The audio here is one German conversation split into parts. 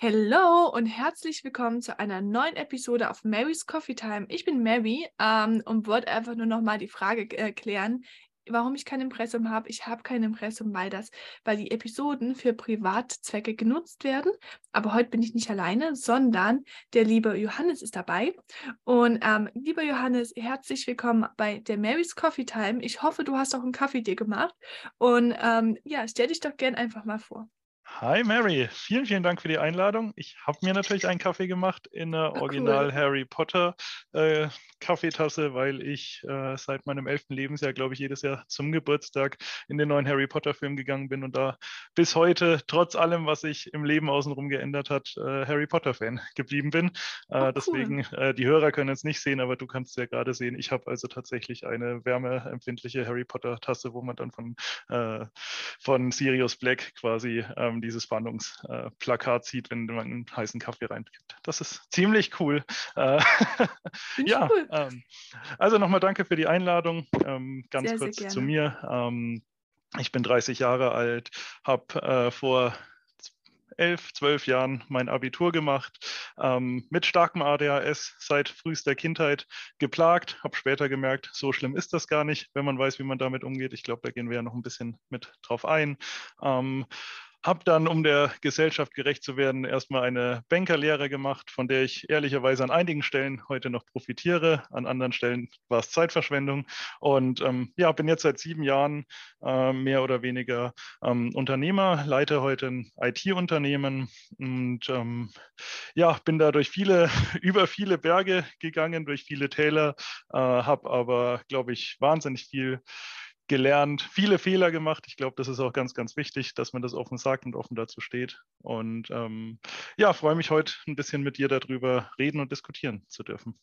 Hallo und herzlich willkommen zu einer neuen Episode auf Mary's Coffee Time. Ich bin Mary ähm, und wollte einfach nur noch mal die Frage äh, klären, warum ich kein Impressum habe. Ich habe kein Impressum, weil das, weil die Episoden für Privatzwecke genutzt werden. Aber heute bin ich nicht alleine, sondern der liebe Johannes ist dabei. Und ähm, lieber Johannes, herzlich willkommen bei der Mary's Coffee Time. Ich hoffe, du hast auch einen Kaffee dir gemacht. Und ähm, ja, stell dich doch gern einfach mal vor. Hi Mary, vielen, vielen Dank für die Einladung. Ich habe mir natürlich einen Kaffee gemacht in der oh, Original cool. Harry Potter äh, Kaffeetasse, weil ich äh, seit meinem elften Lebensjahr, glaube ich, jedes Jahr zum Geburtstag in den neuen Harry Potter Film gegangen bin und da bis heute, trotz allem, was sich im Leben außenrum geändert hat, äh, Harry Potter Fan geblieben bin. Oh, cool. Deswegen, äh, die Hörer können es nicht sehen, aber du kannst es ja gerade sehen. Ich habe also tatsächlich eine wärmeempfindliche Harry Potter Tasse, wo man dann von, äh, von Sirius Black quasi ähm, dieses Fahndungsplakat sieht, wenn man einen heißen Kaffee reingibt. Das ist ziemlich cool. Äh, ja, cool. Ähm, also nochmal danke für die Einladung. Ähm, ganz sehr, kurz sehr zu mir. Ähm, ich bin 30 Jahre alt, habe äh, vor elf, zwölf Jahren mein Abitur gemacht, ähm, mit starkem ADHS seit frühester Kindheit geplagt, habe später gemerkt, so schlimm ist das gar nicht, wenn man weiß, wie man damit umgeht. Ich glaube, da gehen wir ja noch ein bisschen mit drauf ein. Ähm, habe dann, um der Gesellschaft gerecht zu werden, erstmal eine Bankerlehre gemacht, von der ich ehrlicherweise an einigen Stellen heute noch profitiere. An anderen Stellen war es Zeitverschwendung. Und ähm, ja, bin jetzt seit sieben Jahren äh, mehr oder weniger ähm, Unternehmer, leite heute ein IT-Unternehmen und ähm, ja, bin da durch viele, über viele Berge gegangen, durch viele Täler, äh, habe aber, glaube ich, wahnsinnig viel gelernt, viele Fehler gemacht. Ich glaube, das ist auch ganz, ganz wichtig, dass man das offen sagt und offen dazu steht. Und ähm, ja, freue mich heute ein bisschen mit dir darüber reden und diskutieren zu dürfen.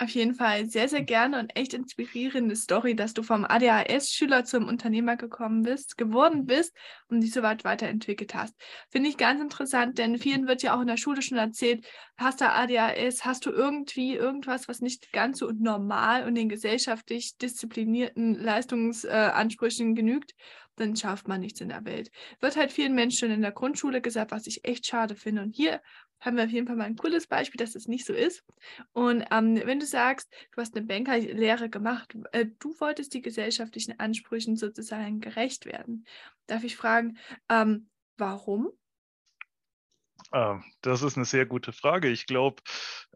Auf jeden Fall sehr, sehr gerne und echt inspirierende Story, dass du vom ADHS-Schüler zum Unternehmer gekommen bist, geworden bist und dich so weit weiterentwickelt hast. Finde ich ganz interessant, denn vielen wird ja auch in der Schule schon erzählt, hast du ADHS, hast du irgendwie irgendwas, was nicht ganz so normal und den gesellschaftlich disziplinierten Leistungsansprüchen genügt, dann schafft man nichts in der Welt. Wird halt vielen Menschen in der Grundschule gesagt, was ich echt schade finde. Und hier haben wir auf jeden Fall mal ein cooles Beispiel, dass das nicht so ist. Und ähm, wenn du sagst, du hast eine Bankerlehre gemacht, äh, du wolltest die gesellschaftlichen Ansprüchen sozusagen gerecht werden. Darf ich fragen, ähm, warum? Ah, das ist eine sehr gute Frage. Ich glaube,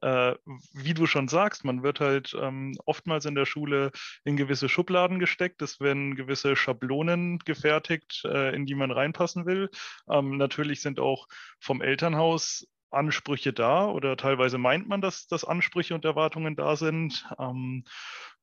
äh, wie du schon sagst, man wird halt ähm, oftmals in der Schule in gewisse Schubladen gesteckt. Es werden gewisse Schablonen gefertigt, äh, in die man reinpassen will. Ähm, natürlich sind auch vom Elternhaus Ansprüche da oder teilweise meint man, dass, dass Ansprüche und Erwartungen da sind. Ähm,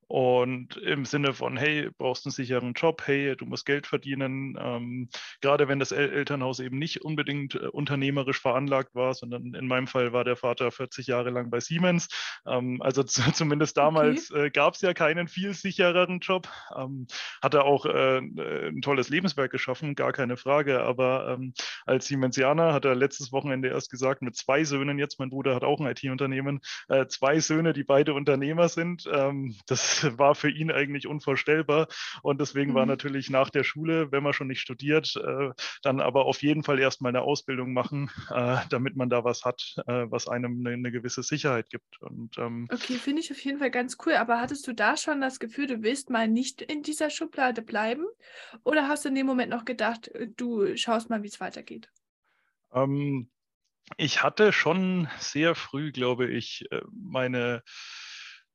und im Sinne von, hey, brauchst einen sicheren Job, hey, du musst Geld verdienen. Ähm, gerade wenn das El Elternhaus eben nicht unbedingt äh, unternehmerisch veranlagt war, sondern in meinem Fall war der Vater 40 Jahre lang bei Siemens. Ähm, also zumindest damals okay. äh, gab es ja keinen viel sichereren Job. Ähm, hat er auch äh, ein tolles Lebenswerk geschaffen, gar keine Frage. Aber ähm, als Siemensianer hat er letztes Wochenende erst gesagt, mit zwei Söhnen jetzt, mein Bruder hat auch ein IT-Unternehmen, äh, zwei Söhne, die beide Unternehmer sind. Ähm, das war für ihn eigentlich unvorstellbar. Und deswegen mhm. war natürlich nach der Schule, wenn man schon nicht studiert, äh, dann aber auf jeden Fall erstmal eine Ausbildung machen, äh, damit man da was hat, äh, was einem eine, eine, gewisse Sicherheit gibt. Und, ähm, okay, finde ich auf jeden Fall ganz cool. Aber hattest du da schon das Gefühl, du willst mal nicht in dieser Schublade bleiben? Oder hast du in dem Moment noch gedacht, du schaust mal, wie es weitergeht? Ähm, ich hatte schon sehr früh, glaube ich, meine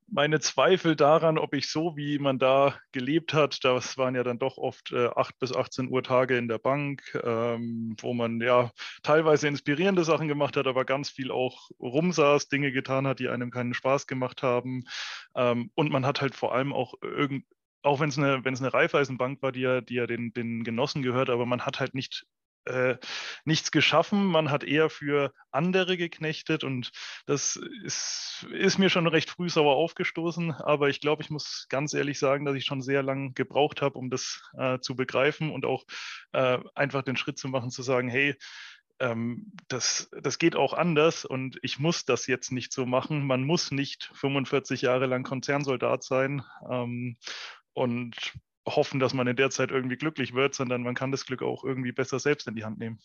meine Zweifel daran, ob ich so, wie man da gelebt hat, das waren ja dann doch oft äh, 8 bis 18 Uhr Tage in der Bank, ähm, wo man ja teilweise inspirierende Sachen gemacht hat, aber ganz viel auch rumsaß, Dinge getan hat, die einem keinen Spaß gemacht haben. Ähm, und man hat halt vor allem auch irgend, auch wenn es eine, wenn es eine Raiffeisenbank war, die ja, die ja den, den Genossen gehört, aber man hat halt nicht äh, nichts geschaffen, man hat eher für andere geknechtet und das ist, ist mir schon recht früh sauer aufgestoßen, aber ich glaube, ich muss ganz ehrlich sagen, dass ich schon sehr lange gebraucht habe, um das äh, zu begreifen und auch äh, einfach den Schritt zu machen, zu sagen, hey, ähm, das, das geht auch anders und ich muss das jetzt nicht so machen. Man muss nicht 45 Jahre lang Konzernsoldat sein. Ähm, und hoffen, dass man in der Zeit irgendwie glücklich wird, sondern man kann das Glück auch irgendwie besser selbst in die Hand nehmen.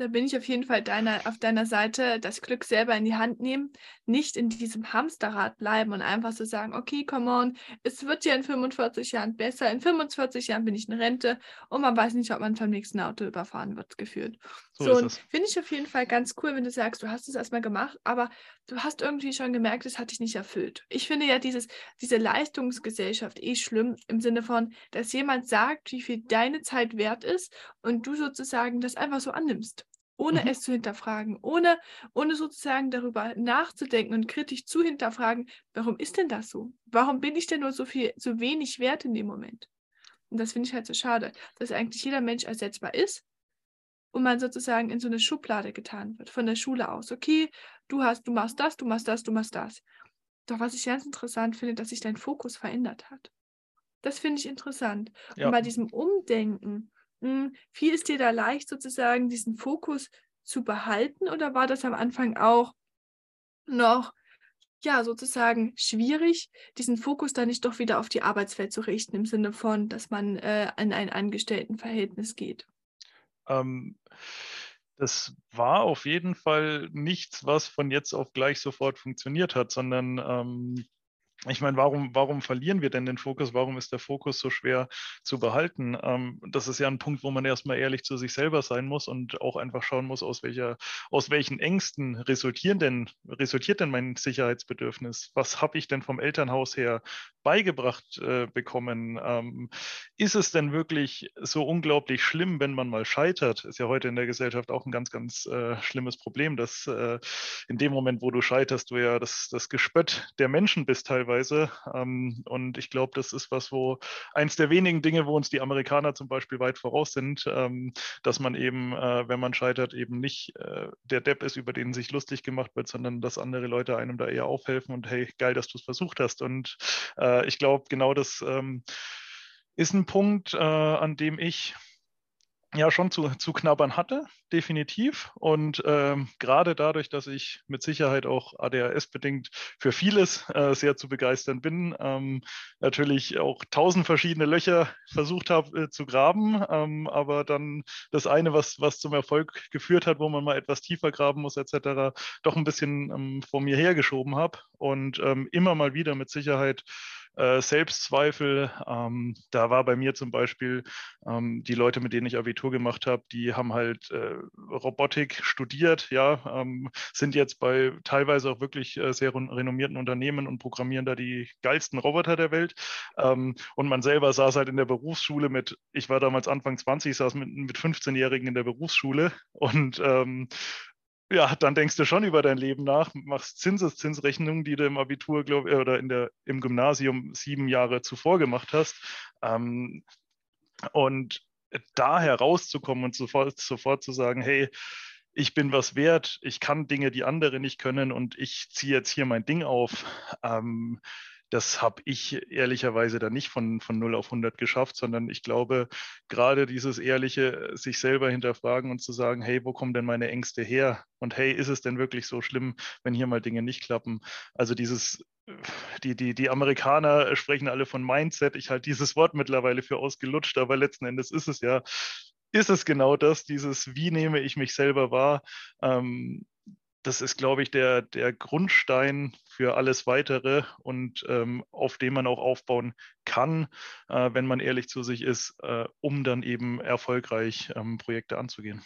Da bin ich auf jeden Fall deiner, auf deiner Seite, das Glück selber in die Hand nehmen, nicht in diesem Hamsterrad bleiben und einfach so sagen, okay, come on, es wird ja in 45 Jahren besser, in 45 Jahren bin ich in Rente und man weiß nicht, ob man vom nächsten Auto überfahren wird, gefühlt. So, so finde ich auf jeden Fall ganz cool, wenn du sagst, du hast es erstmal gemacht, aber du hast irgendwie schon gemerkt, es hat dich nicht erfüllt. Ich finde ja dieses, diese Leistungsgesellschaft eh schlimm im Sinne von, dass jemand sagt, wie viel deine Zeit wert ist und du sozusagen das einfach so annimmst ohne mhm. es zu hinterfragen, ohne, ohne sozusagen darüber nachzudenken und kritisch zu hinterfragen, warum ist denn das so? Warum bin ich denn nur so viel, so wenig wert in dem Moment? Und das finde ich halt so schade, dass eigentlich jeder Mensch ersetzbar ist und man sozusagen in so eine Schublade getan wird, von der Schule aus. Okay, du hast, du machst das, du machst das, du machst das. Doch was ich ganz interessant finde, dass sich dein Fokus verändert hat. Das finde ich interessant. Ja. Und bei diesem Umdenken, hm, fiel es dir da leicht, sozusagen diesen Fokus zu behalten oder war das am Anfang auch noch, ja, sozusagen schwierig, diesen Fokus dann nicht doch wieder auf die Arbeitswelt zu richten, im Sinne von, dass man äh, in ein Angestelltenverhältnis geht? Ähm, das war auf jeden Fall nichts, was von jetzt auf gleich sofort funktioniert hat, sondern ähm, ich meine, warum, warum verlieren wir denn den Fokus? Warum ist der Fokus so schwer zu behalten? Ähm, das ist ja ein Punkt, wo man erstmal ehrlich zu sich selber sein muss und auch einfach schauen muss, aus, welcher, aus welchen Ängsten resultieren denn, resultiert denn mein Sicherheitsbedürfnis? Was habe ich denn vom Elternhaus her beigebracht äh, bekommen? Ähm, ist es denn wirklich so unglaublich schlimm, wenn man mal scheitert? Ist ja heute in der Gesellschaft auch ein ganz, ganz äh, schlimmes Problem, dass äh, in dem Moment, wo du scheiterst, du ja das, das Gespött der Menschen bist teilweise teilweise. Ähm, und ich glaube, das ist was, wo eins der wenigen Dinge, wo uns die Amerikaner zum Beispiel weit voraus sind, ähm, dass man eben, äh, wenn man scheitert, eben nicht äh, der Depp ist, über den sich lustig gemacht wird, sondern dass andere Leute einem da eher aufhelfen und hey, geil, dass du es versucht hast. Und äh, ich glaube, genau das ähm, ist ein Punkt, an dem ich ja schon zu, zu knabbern hatte, definitiv. Und ähm, gerade dadurch, dass ich mit Sicherheit auch ADHS-bedingt für vieles äh, sehr zu begeistern bin, ähm, natürlich auch tausend verschiedene Löcher versucht habe äh, zu graben, ähm, aber dann das eine, was, was zum Erfolg geführt hat, wo man mal etwas tiefer graben muss, etc., doch ein bisschen ähm, vor mir hergeschoben habe und ähm, immer mal wieder mit Sicherheit äh, Selbstzweifel. Ähm, da war bei mir zum Beispiel ähm, die Leute, mit denen ich Abitur gemacht habe, die haben halt äh, Robotik studiert, ja, ähm, sind jetzt bei teilweise auch wirklich äh, sehr renommierten Unternehmen und programmieren da die geilsten Roboter der Welt. Ähm, und man selber saß halt in der Berufsschule mit, ich war damals Anfang 20, saß mit, mit 15-Jährigen in der Berufsschule und ähm, ja, dann denkst du schon über dein Leben nach, machst Zinseszinsrechnungen, die du im Abitur, glaube ich, oder in der, im Gymnasium sieben Jahre zuvor gemacht hast. Ähm, und da herauszukommen und sofort, sofort zu sagen, hey, ich bin was wert, ich kann Dinge, die andere nicht können und ich ziehe jetzt hier mein Ding auf. Ähm, das habe ich ehrlicherweise dann nicht von, von 0 auf 100 geschafft, sondern ich glaube, gerade dieses ehrliche sich selber hinterfragen und zu sagen, hey, wo kommen denn meine Ängste her? Und hey, ist es denn wirklich so schlimm, wenn hier mal Dinge nicht klappen? Also dieses, die, die, die Amerikaner sprechen alle von Mindset. Ich halte dieses Wort mittlerweile für ausgelutscht, aber letzten Endes ist es ja, ist es genau das, dieses, wie nehme ich mich selber wahr? Ähm, das ist, glaube ich, der, der Grundstein für alles Weitere und ähm, auf dem man auch aufbauen kann, äh, wenn man ehrlich zu sich ist, äh, um dann eben erfolgreich ähm, Projekte anzugehen.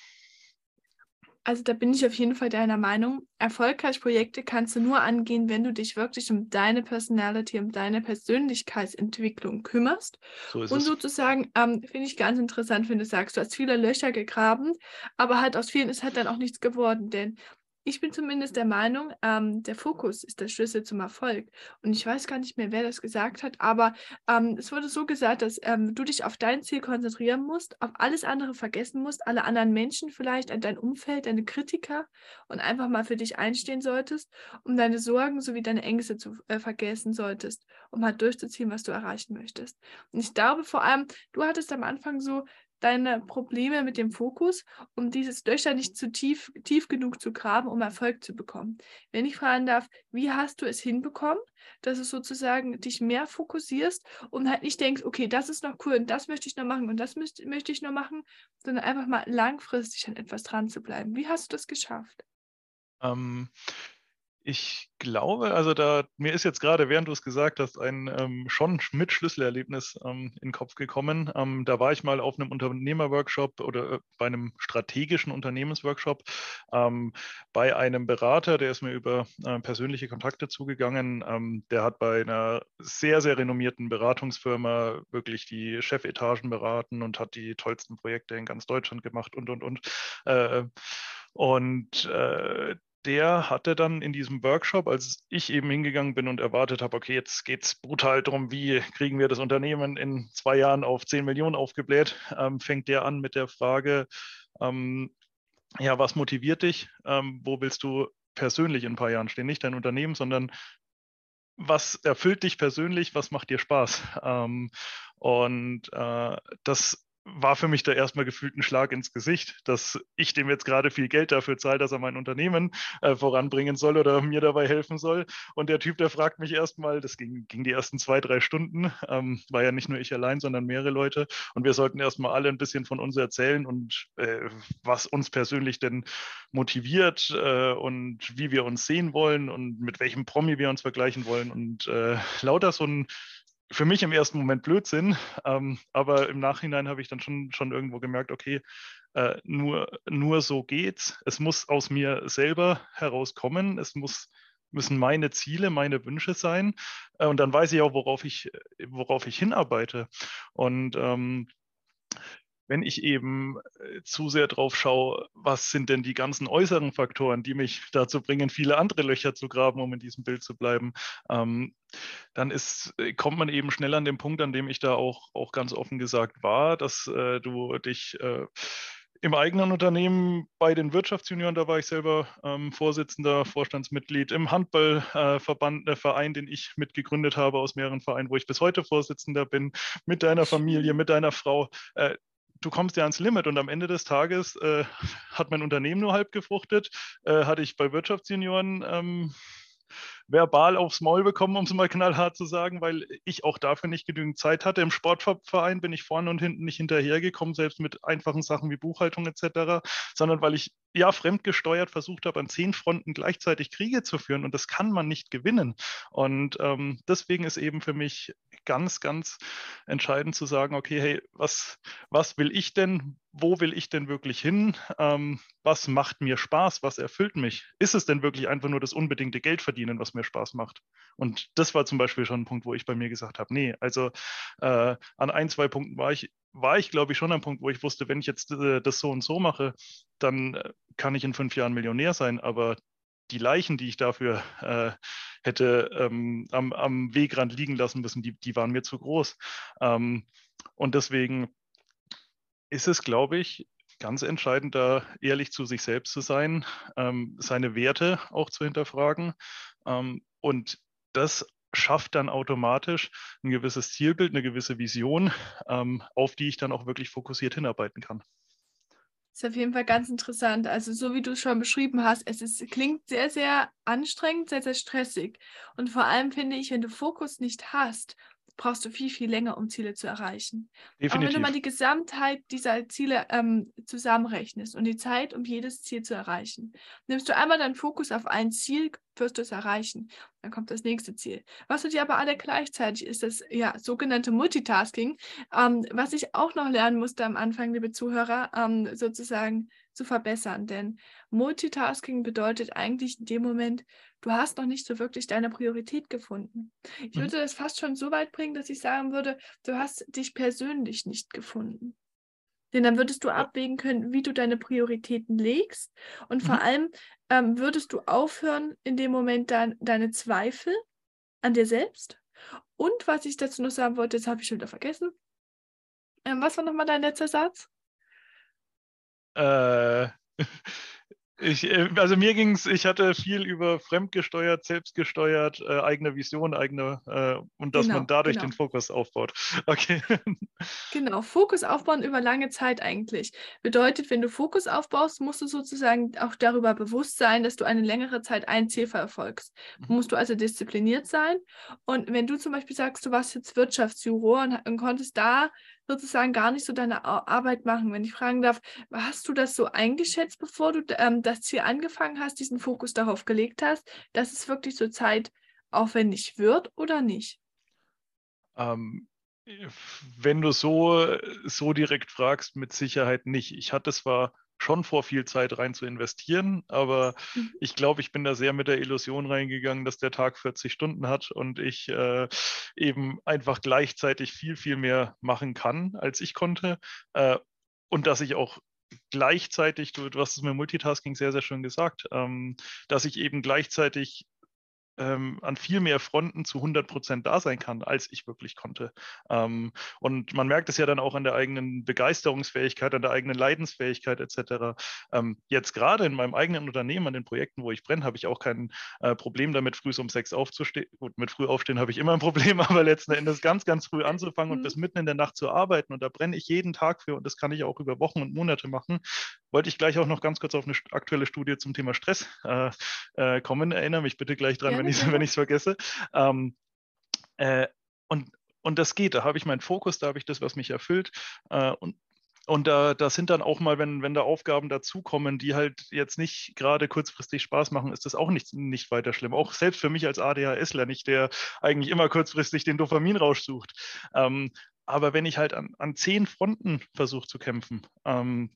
Also da bin ich auf jeden Fall deiner Meinung. Erfolgreich Projekte kannst du nur angehen, wenn du dich wirklich um deine Personality, um deine Persönlichkeitsentwicklung kümmerst. So und es. sozusagen, ähm, finde ich ganz interessant, wenn du sagst, du hast viele Löcher gegraben, aber halt aus vielen ist halt dann auch nichts geworden. Denn ich bin zumindest der Meinung, ähm, der Fokus ist der Schlüssel zum Erfolg. Und ich weiß gar nicht mehr, wer das gesagt hat, aber ähm, es wurde so gesagt, dass ähm, du dich auf dein Ziel konzentrieren musst, auf alles andere vergessen musst, alle anderen Menschen vielleicht, an dein Umfeld, deine Kritiker und einfach mal für dich einstehen solltest, um deine Sorgen sowie deine Ängste zu äh, vergessen solltest, um halt durchzuziehen, was du erreichen möchtest. Und ich glaube vor allem, du hattest am Anfang so deine Probleme mit dem Fokus, um dieses Löcher nicht zu tief, tief genug zu graben, um Erfolg zu bekommen. Wenn ich fragen darf, wie hast du es hinbekommen, dass du sozusagen dich mehr fokussierst und halt nicht denkst, okay, das ist noch cool und das möchte ich noch machen und das möchte, möchte ich noch machen, sondern einfach mal langfristig an etwas dran zu bleiben. Wie hast du das geschafft? Ähm, ich glaube, also da mir ist jetzt gerade, während du es gesagt hast, ein ähm, schon mit Schlüsselerlebnis ähm, in den Kopf gekommen. Ähm, da war ich mal auf einem Unternehmerworkshop oder äh, bei einem strategischen Unternehmensworkshop ähm, bei einem Berater, der ist mir über äh, persönliche Kontakte zugegangen. Ähm, der hat bei einer sehr, sehr renommierten Beratungsfirma wirklich die Chefetagen beraten und hat die tollsten Projekte in ganz Deutschland gemacht und und und. Äh, und äh, der hatte dann in diesem Workshop, als ich eben hingegangen bin und erwartet habe, okay, jetzt geht es brutal darum, wie kriegen wir das Unternehmen in zwei Jahren auf 10 Millionen aufgebläht, ähm, fängt der an mit der Frage, ähm, ja, was motiviert dich? Ähm, wo willst du persönlich in ein paar Jahren stehen? Nicht dein Unternehmen, sondern was erfüllt dich persönlich, was macht dir Spaß? Ähm, und äh, das war für mich da erstmal gefühlt ein Schlag ins Gesicht, dass ich dem jetzt gerade viel Geld dafür zahle, dass er mein Unternehmen äh, voranbringen soll oder mir dabei helfen soll. Und der Typ, der fragt mich erstmal, das ging, ging die ersten zwei, drei Stunden, ähm, war ja nicht nur ich allein, sondern mehrere Leute. Und wir sollten erstmal alle ein bisschen von uns erzählen und äh, was uns persönlich denn motiviert äh, und wie wir uns sehen wollen und mit welchem Promi wir uns vergleichen wollen. Und äh, lauter so ein für mich im ersten Moment Blödsinn, ähm, aber im Nachhinein habe ich dann schon, schon irgendwo gemerkt, okay, äh, nur, nur so geht's. Es muss aus mir selber herauskommen. Es muss, müssen meine Ziele, meine Wünsche sein. Äh, und dann weiß ich auch, worauf ich, worauf ich hinarbeite. Und ähm, wenn ich eben äh, zu sehr drauf schaue, was sind denn die ganzen äußeren Faktoren, die mich dazu bringen, viele andere Löcher zu graben, um in diesem Bild zu bleiben, ähm, dann ist, äh, kommt man eben schnell an den Punkt, an dem ich da auch, auch ganz offen gesagt war, dass äh, du dich äh, im eigenen Unternehmen bei den Wirtschaftsjunioren, da war ich selber ähm, Vorsitzender, Vorstandsmitglied im Handballverband, äh, der Verein, den ich mitgegründet habe aus mehreren Vereinen, wo ich bis heute Vorsitzender bin, mit deiner Familie, mit deiner Frau. Äh, du kommst ja ans Limit und am Ende des Tages äh, hat mein Unternehmen nur halb gefruchtet, äh, hatte ich bei Wirtschaftsjunioren ähm, verbal aufs Maul bekommen, um es mal knallhart zu sagen, weil ich auch dafür nicht genügend Zeit hatte. Im Sportverein bin ich vorne und hinten nicht hinterhergekommen, selbst mit einfachen Sachen wie Buchhaltung etc., sondern weil ich ja fremdgesteuert versucht habe, an zehn Fronten gleichzeitig Kriege zu führen und das kann man nicht gewinnen. Und ähm, deswegen ist eben für mich ganz, ganz entscheidend zu sagen, okay, hey, was, was will ich denn? Wo will ich denn wirklich hin? Ähm, was macht mir Spaß? Was erfüllt mich? Ist es denn wirklich einfach nur das unbedingte Geld verdienen, was mir Spaß macht? Und das war zum Beispiel schon ein Punkt, wo ich bei mir gesagt habe, nee, also äh, an ein, zwei Punkten war ich, war ich, glaube ich, schon am Punkt, wo ich wusste, wenn ich jetzt äh, das so und so mache, dann äh, kann ich in fünf Jahren Millionär sein, aber die Leichen, die ich dafür äh, hätte ähm, am, am, Wegrand liegen lassen müssen, die, die waren mir zu groß. Ähm, und deswegen ist es, glaube ich, ganz entscheidend, da ehrlich zu sich selbst zu sein, ähm, seine Werte auch zu hinterfragen. Ähm, und das schafft dann automatisch ein gewisses Zielbild, eine gewisse Vision, ähm, auf die ich dann auch wirklich fokussiert hinarbeiten kann. Das ist auf jeden Fall ganz interessant. Also so wie du es schon beschrieben hast, es ist, klingt sehr, sehr anstrengend, sehr, sehr stressig. Und vor allem finde ich, wenn du Fokus nicht hast brauchst du viel, viel länger, um Ziele zu erreichen. Definitiv. Aber wenn du mal die Gesamtheit dieser Ziele ähm, zusammenrechnest und die Zeit, um jedes Ziel zu erreichen, nimmst du einmal deinen Fokus auf ein Ziel, wirst du es erreichen. Dann kommt das nächste Ziel. Was du dir aber alle gleichzeitig ist das ja sogenannte Multitasking, ähm, was ich auch noch lernen musste am Anfang, liebe Zuhörer, ähm, sozusagen zu verbessern. Denn Multitasking bedeutet eigentlich in dem Moment, du hast noch nicht so wirklich deine Priorität gefunden. Ich mhm. würde das fast schon so weit bringen, dass ich sagen würde, du hast dich persönlich nicht gefunden. Denn dann würdest du abwägen können, wie du deine Prioritäten legst. Und mhm. vor allem ähm, würdest du aufhören, in dem Moment dann deine Zweifel an dir selbst. Und was ich dazu noch sagen wollte, das habe ich schon wieder vergessen. Ähm, was war nochmal dein letzter Satz? Äh, Ich, äh, also mir ging es, ich hatte viel über fremdgesteuert, selbstgesteuert, äh, eigene Vision, eigene äh, und dass genau, man dadurch genau. den Fokus aufbaut. Okay. Genau, Fokus aufbauen über lange Zeit eigentlich. Bedeutet, wenn du Fokus aufbaust, musst du sozusagen auch darüber bewusst sein, dass du eine längere Zeit ein Ziel verfolgst. Mhm. Musst du also diszipliniert sein. Und wenn du zum Beispiel sagst, du warst jetzt Wirtschaftsjuror und, und konntest da sozusagen gar nicht so deine Arbeit machen. Wenn ich fragen darf, hast du das so eingeschätzt, bevor du ähm, das Ziel angefangen hast, diesen Fokus darauf gelegt hast, dass es wirklich so zeitaufwendig wird oder nicht? Ähm, wenn du so, so direkt fragst, mit Sicherheit nicht. Ich hatte zwar schon vor, viel Zeit rein zu investieren. Aber mhm. ich glaube, ich bin da sehr mit der Illusion reingegangen, dass der Tag 40 Stunden hat und ich äh, eben einfach gleichzeitig viel, viel mehr machen kann, als ich konnte. Äh, und dass ich auch gleichzeitig, du, du hast es mit Multitasking sehr, sehr schön gesagt, ähm, dass ich eben gleichzeitig ähm, an viel mehr Fronten zu 100 Prozent da sein kann, als ich wirklich konnte. Ähm, und man merkt es ja dann auch an der eigenen Begeisterungsfähigkeit, an der eigenen Leidensfähigkeit etc. Ähm, jetzt gerade in meinem eigenen Unternehmen, an den Projekten, wo ich brenne, habe ich auch kein äh, Problem damit, früh um sechs aufzustehen. Gut, mit früh aufstehen habe ich immer ein Problem, aber letzten Endes ganz, ganz früh anzufangen und mhm. bis mitten in der Nacht zu arbeiten. Und da brenne ich jeden Tag für und das kann ich auch über Wochen und Monate machen. Wollte ich gleich auch noch ganz kurz auf eine aktuelle Studie zum Thema Stress äh, äh, kommen. Erinnere mich bitte gleich dran, ja wenn ich es vergesse. Ähm, äh, und, und das geht, da habe ich meinen Fokus, da habe ich das, was mich erfüllt. Äh, und und da, da sind dann auch mal, wenn, wenn da Aufgaben dazukommen, die halt jetzt nicht gerade kurzfristig Spaß machen, ist das auch nicht, nicht weiter schlimm. Auch selbst für mich als ADHSler nicht, der eigentlich immer kurzfristig den Dopaminrausch sucht. Ähm, aber wenn ich halt an, an zehn Fronten versuche zu kämpfen ähm,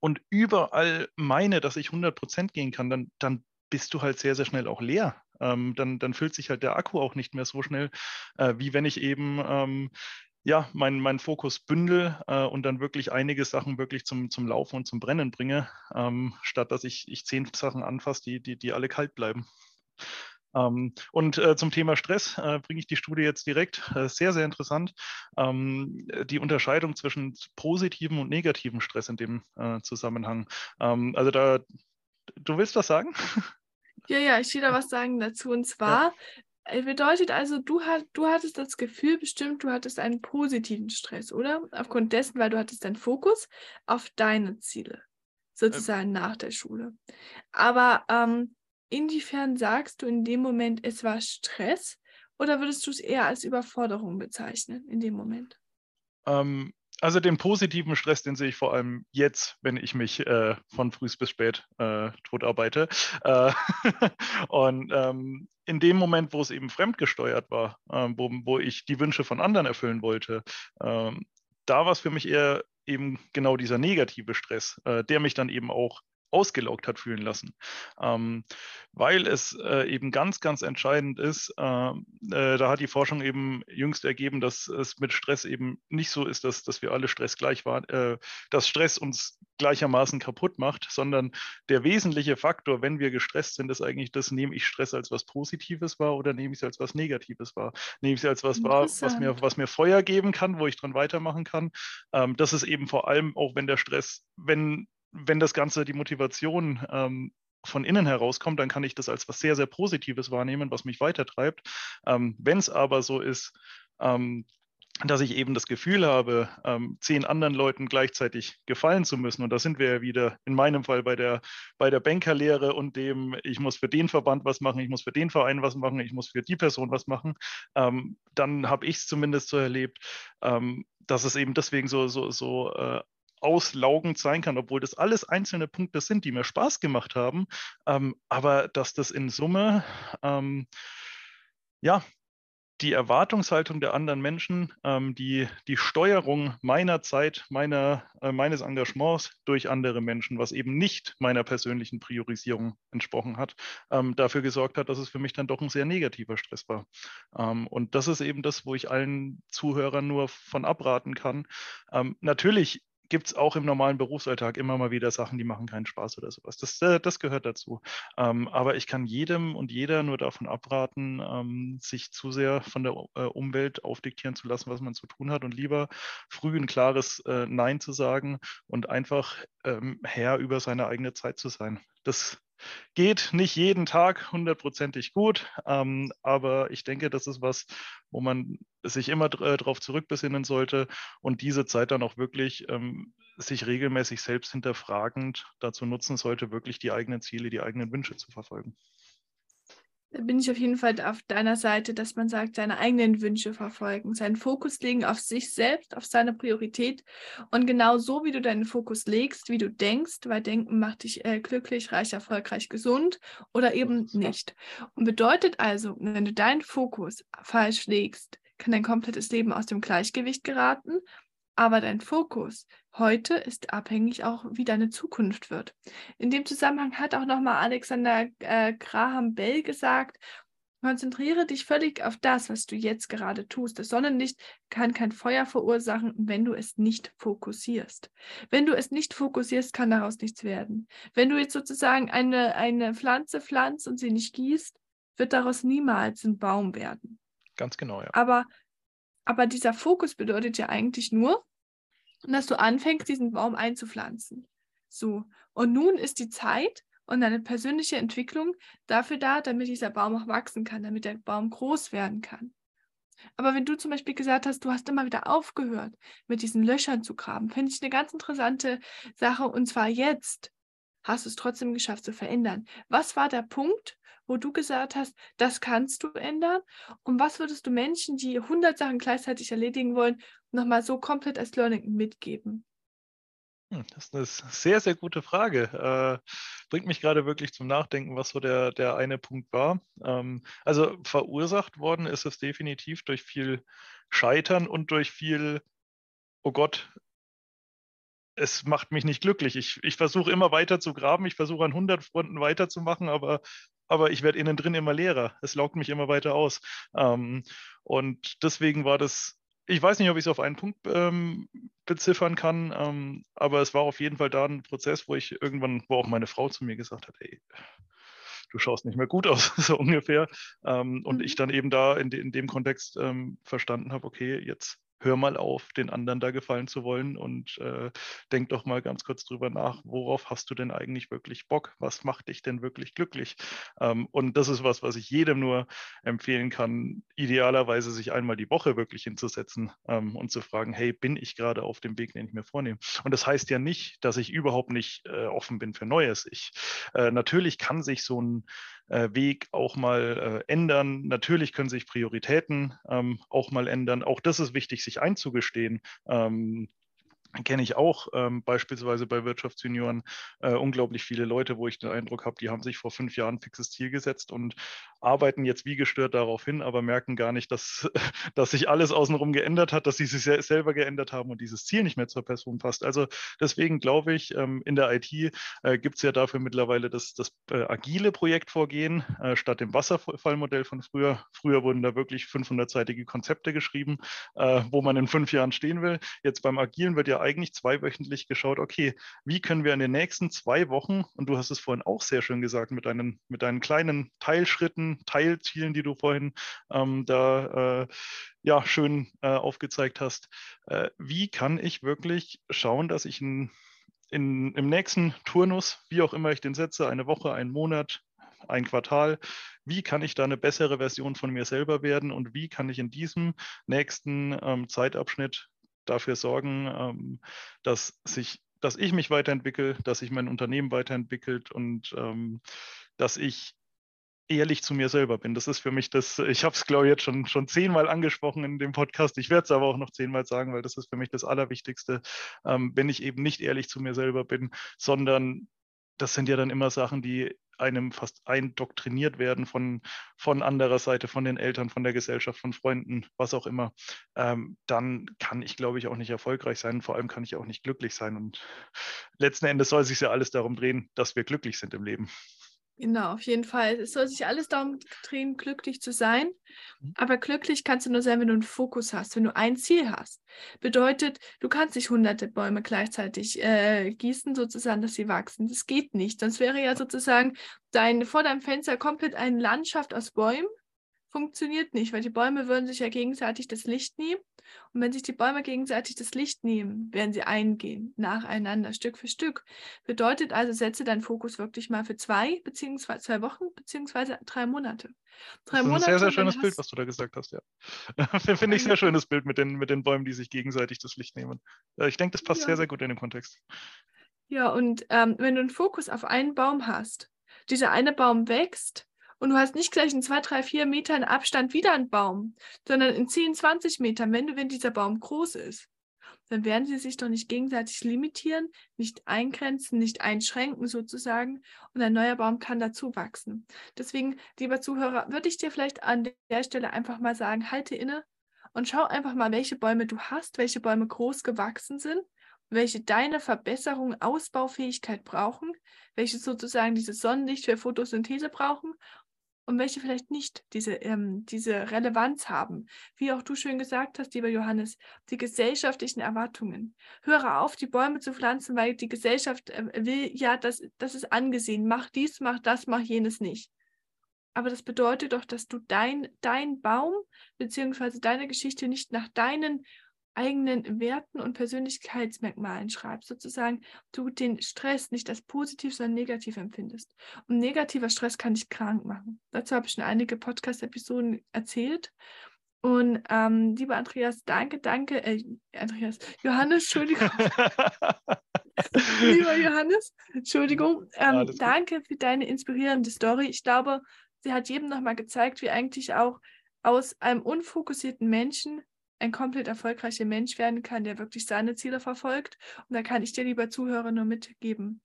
und überall meine, dass ich 100 Prozent gehen kann, dann, dann bist du halt sehr, sehr schnell auch leer ähm, dann, dann füllt sich halt der Akku auch nicht mehr so schnell, äh, wie wenn ich eben ähm, ja, meinen mein Fokus bündel äh, und dann wirklich einige Sachen wirklich zum, zum Laufen und zum Brennen bringe, ähm, statt dass ich, ich zehn Sachen anfasse, die, die, die alle kalt bleiben. Ähm, und äh, zum Thema Stress äh, bringe ich die Studie jetzt direkt. Äh, sehr, sehr interessant. Ähm, die Unterscheidung zwischen positivem und negativem Stress in dem Zusammenhang. Ähm, also da, du willst was sagen? Ja, ja, ich will da was sagen dazu. Und zwar ja. Bedeutet also, du, hat, du hattest das Gefühl bestimmt, du hattest einen positiven Stress, oder? Aufgrund dessen, weil du hattest deinen Fokus auf deine Ziele, sozusagen ähm. nach der Schule. Aber ähm, inwiefern sagst du in dem Moment, es war Stress? Oder würdest du es eher als Überforderung bezeichnen in dem Moment? Ähm, also den positiven Stress, den sehe ich vor allem jetzt, wenn ich mich äh, von früh bis spät äh, tot arbeite. Äh, und ähm, in dem Moment, wo es eben fremdgesteuert war, äh, wo, wo, ich die Wünsche von anderen erfüllen wollte, ähm, da war es für mich eher eben genau dieser negative Stress, äh, der mich dann eben auch ausgelaugt hat fühlen lassen. Ähm, weil es äh, eben ganz, ganz entscheidend ist, äh, äh, da hat die Forschung eben jüngst ergeben, dass es mit Stress eben nicht so ist, dass, dass wir alle Stress gleich waren, äh, dass Stress uns gleichermaßen kaputt macht, sondern der wesentliche Faktor, wenn wir gestresst sind, ist eigentlich das, nehme ich Stress als was Positives wahr oder nehme ich es als was Negatives wahr? Nehme ich es als was wahr, was mir, was mir Feuer geben kann, wo ich dran weitermachen kann? Ähm, das ist eben vor allem auch, wenn der Stress, wenn wenn das Ganze die Motivation ähm, von innen herauskommt, dann kann ich das als was sehr, sehr Positives wahrnehmen, was mich weitertreibt. Ähm, wenn es aber so ist, ähm, dass ich eben das Gefühl habe, ähm, zehn anderen Leuten gleichzeitig gefallen zu müssen. Und da sind wir ja wieder in meinem Fall bei der, bei der Bankerlehre und dem, ich muss für den Verband was machen, ich muss für den Verein was machen, ich muss für die Person was machen. Ähm, dann habe ich es zumindest so erlebt, ähm, dass es eben deswegen so, so, so äh, auslaugend sein kann, obwohl das alles einzelne Punkte sind, die mir Spaß gemacht haben. Ähm, aber dass das in Summe, ähm, ja, die Erwartungshaltung der anderen Menschen, ähm, die, die Steuerung meiner Zeit, meiner, äh, meines Engagements durch andere Menschen, was eben nicht meiner persönlichen Priorisierung entsprochen hat, ähm, dafür gesorgt hat, dass es für mich dann doch ein sehr negativer Stress war. Ähm, und das ist eben das, wo ich allen Zuhörern nur von abraten kann. Ähm, natürlich gibt es auch im normalen Berufsalltag immer mal wieder Sachen, die machen keinen Spaß oder sowas. Das, äh, das gehört dazu. Ähm, aber ich kann jedem und jeder nur davon abraten, ähm, sich zu sehr von der äh, Umwelt aufdiktieren zu lassen, was man zu tun hat und lieber früh ein klares äh, Nein zu sagen und einfach ähm, Herr über seine eigene Zeit zu sein. Das Geht nicht jeden Tag hundertprozentig gut, ähm, aber ich denke, das ist was, wo man sich immer äh, darauf zurückbesinnen sollte und diese Zeit dann auch wirklich ähm, sich regelmäßig selbst hinterfragend dazu nutzen sollte, wirklich die eigenen Ziele, die eigenen Wünsche zu verfolgen. Da bin ich auf jeden Fall auf deiner Seite, dass man sagt, seine eigenen Wünsche verfolgen, seinen Fokus legen auf sich selbst, auf seine Priorität. Und genau so, wie du deinen Fokus legst, wie du denkst, weil Denken macht dich äh, glücklich, reich, erfolgreich, gesund oder eben nicht. Und bedeutet also, wenn du deinen Fokus falsch legst, kann dein komplettes Leben aus dem Gleichgewicht geraten aber dein Fokus heute ist abhängig auch, wie deine Zukunft wird. In dem Zusammenhang hat auch nochmal Alexander äh, Graham Bell gesagt, konzentriere dich völlig auf das, was du jetzt gerade tust. Das Sonnenlicht kann kein Feuer verursachen, wenn du es nicht fokussierst. Wenn du es nicht fokussierst, kann daraus nichts werden. Wenn du jetzt sozusagen eine, eine Pflanze pflanzt und sie nicht gießt, wird daraus niemals ein Baum werden. Ganz genau, ja. Aber aber dieser Fokus bedeutet ja eigentlich nur, dass du anfängst, diesen Baum einzupflanzen. So. Und nun ist die Zeit und deine persönliche Entwicklung dafür da, damit dieser Baum auch wachsen kann, damit der Baum groß werden kann. Aber wenn du zum Beispiel gesagt hast, du hast immer wieder aufgehört, mit diesen Löchern zu graben, finde ich eine ganz interessante Sache. Und zwar jetzt hast du es trotzdem geschafft zu verändern. Was war der Punkt, wo du gesagt hast, das kannst du ändern? Und was würdest du Menschen, die 100 Sachen gleichzeitig erledigen wollen, nochmal so komplett als Learning mitgeben? Hm, das ist eine sehr, sehr gute Frage. Äh, bringt mich gerade wirklich zum Nachdenken, was so der, der eine Punkt war. Ähm, also verursacht worden ist es definitiv durch viel Scheitern und durch viel, oh Gott, es macht mich nicht glücklich. Ich, ich versuche immer weiter zu graben, ich versuche an 100 Fronten weiterzumachen, aber, aber ich werde innen drin immer leerer. Es laugt mich immer weiter aus. Ähm, und deswegen war das, ich weiß nicht, ob ich es auf einen Punkt ähm, beziffern kann, ähm, aber es war auf jeden Fall da ein Prozess, wo ich irgendwann, wo auch meine Frau zu mir gesagt hat, ey, du schaust nicht mehr gut aus, so ungefähr. Ähm, und mhm. ich dann eben da in, de, in dem Kontext ähm, verstanden habe, okay, jetzt hör mal auf, den anderen da gefallen zu wollen und äh, denk doch mal ganz kurz drüber nach, worauf hast du denn eigentlich wirklich Bock? Was macht dich denn wirklich glücklich? Ähm, und das ist was, was ich jedem nur empfehlen kann, idealerweise sich einmal die Woche wirklich hinzusetzen ähm, und zu fragen, hey, bin ich gerade auf dem Weg, den ich mir vornehme? Und das heißt ja nicht, dass ich überhaupt nicht äh, offen bin für Neues. Ich, äh, natürlich kann sich so ein äh, Weg auch mal äh, ändern. Natürlich können sich Prioritäten ähm, auch mal ändern. Auch das ist wichtig, sich einzugestehen. Ähm, kenne ich auch ähm, beispielsweise bei Wirtschaftsjunioren äh, unglaublich viele Leute, wo ich den Eindruck habe, die haben sich vor fünf Jahren ein fixes Ziel gesetzt und arbeiten jetzt wie gestört darauf hin, aber merken gar nicht, dass, dass sich alles außenrum geändert hat, dass sie sich selber geändert haben und dieses Ziel nicht mehr zur Person passt. Also deswegen glaube ich, ähm, in der IT äh, gibt es ja dafür mittlerweile das, das äh, agile Projektvorgehen äh, statt dem Wasserfallmodell von früher. Früher wurden da wirklich 500-seitige Konzepte geschrieben, äh, wo man in fünf Jahren stehen will. Jetzt beim Agilen wird ja eigentlich zweiwöchentlich geschaut, okay, wie können wir in den nächsten zwei Wochen, und du hast es vorhin auch sehr schön gesagt, mit deinen, mit deinen kleinen Teilschritten, Teilzielen, die du vorhin ähm, da äh, ja, schön äh, aufgezeigt hast, äh, wie kann ich wirklich schauen, dass ich in, in, im nächsten Turnus, wie auch immer ich den setze, eine Woche, einen Monat, ein Quartal, wie kann ich da eine bessere Version von mir selber werden und wie kann ich in diesem nächsten ähm, Zeitabschnitt dafür sorgen, ähm, dass sich dass ich mich weiterentwickle, dass sich mein Unternehmen weiterentwickelt und ähm, dass ich ehrlich zu mir selber bin. Das ist für mich das, ich habe es, glaube ich, jetzt schon, schon zehnmal angesprochen in dem Podcast. Ich werde es aber auch noch zehnmal sagen, weil das ist für mich das Allerwichtigste, ähm, wenn ich eben nicht ehrlich zu mir selber bin, sondern das sind ja dann immer Sachen, die einem fast eindoktriniert werden von, von anderer Seite, von den Eltern, von der Gesellschaft, von Freunden, was auch immer, ähm, dann kann ich, glaube ich, auch nicht erfolgreich sein. Vor allem kann ich auch nicht glücklich sein. Und letzten Endes soll sich ja alles darum drehen, dass wir glücklich sind im Leben. Genau, auf jeden Fall. Es soll sich alles darum drehen, glücklich zu sein. Mhm. Aber glücklich kannst du nur sein, wenn du einen Fokus hast, wenn du ein Ziel hast. Bedeutet, du kannst nicht hunderte Bäume gleichzeitig äh, gießen, sozusagen, dass sie wachsen. Das geht nicht. Sonst wäre ja sozusagen dein, vor deinem Fenster komplett eine Landschaft aus Bäumen funktioniert nicht, weil die Bäume würden sich ja gegenseitig das Licht nehmen. Und wenn sich die Bäume gegenseitig das Licht nehmen, werden sie eingehen, nacheinander, Stück für Stück. Bedeutet also, setze deinen Fokus wirklich mal für zwei, beziehungsweise zwei Wochen, beziehungsweise drei Monate. Drei das ist ein Monate, sehr, sehr schönes Bild, was du da gesagt hast, ja. Finde ich sehr schönes Bild mit den, mit den Bäumen, die sich gegenseitig das Licht nehmen. Ich denke, das passt ja. sehr, sehr gut in den Kontext. Ja, und ähm, wenn du einen Fokus auf einen Baum hast, dieser eine Baum wächst, und du hast nicht gleich in zwei, drei, vier Metern Abstand wieder einen Baum, sondern in 10, 20 Metern, wenn, du, wenn dieser Baum groß ist. Dann werden sie sich doch nicht gegenseitig limitieren, nicht eingrenzen, nicht einschränken sozusagen. Und ein neuer Baum kann dazu wachsen. Deswegen, lieber Zuhörer, würde ich dir vielleicht an der Stelle einfach mal sagen, halte inne und schau einfach mal, welche Bäume du hast, welche Bäume groß gewachsen sind welche deine Verbesserung, Ausbaufähigkeit brauchen, welche sozusagen dieses Sonnenlicht für Photosynthese brauchen und welche vielleicht nicht diese, ähm, diese Relevanz haben. Wie auch du schön gesagt hast, lieber Johannes, die gesellschaftlichen Erwartungen. Höre auf, die Bäume zu pflanzen, weil die Gesellschaft äh, will, ja, das, das ist angesehen. Mach dies, mach das, mach jenes nicht. Aber das bedeutet doch, dass du dein, dein Baum bzw. deine Geschichte nicht nach deinen eigenen Werten und Persönlichkeitsmerkmalen schreibst, sozusagen du den Stress nicht als positiv, sondern negativ empfindest. Und negativer Stress kann dich krank machen. Dazu habe ich schon einige Podcast-Episoden erzählt. Und ähm, lieber Andreas, danke, danke, äh, Andreas, Johannes, Entschuldigung. lieber Johannes, Entschuldigung, ähm, danke für deine inspirierende Story. Ich glaube, sie hat jedem nochmal gezeigt, wie eigentlich auch aus einem unfokussierten Menschen ein komplett erfolgreicher Mensch werden kann, der wirklich seine Ziele verfolgt. Und da kann ich dir, lieber Zuhörer, nur mitgeben.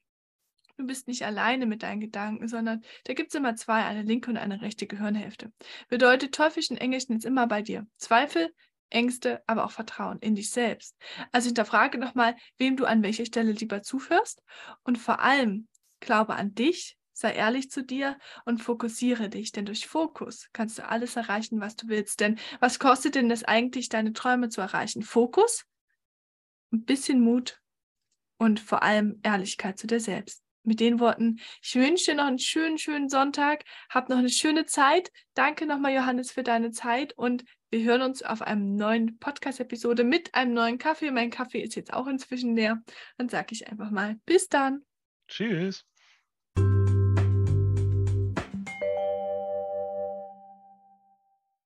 Du bist nicht alleine mit deinen Gedanken, sondern da gibt es immer zwei, eine linke und eine rechte Gehirnhälfte. Bedeutet, Teufelchen, Engelchen ist immer bei dir. Zweifel, Ängste, aber auch Vertrauen in dich selbst. Also hinterfrage nochmal, wem du an welcher Stelle lieber zuhörst und vor allem glaube an dich, Sei ehrlich zu dir und fokussiere dich, denn durch Fokus kannst du alles erreichen, was du willst. Denn was kostet denn das eigentlich, deine Träume zu erreichen? Fokus, ein bisschen Mut und vor allem Ehrlichkeit zu dir selbst. Mit den Worten, ich wünsche dir noch einen schönen, schönen Sonntag, hab noch eine schöne Zeit. Danke nochmal, Johannes, für deine Zeit und wir hören uns auf einem neuen Podcast-Episode mit einem neuen Kaffee. Mein Kaffee ist jetzt auch inzwischen leer. Dann sage ich einfach mal, bis dann. Tschüss.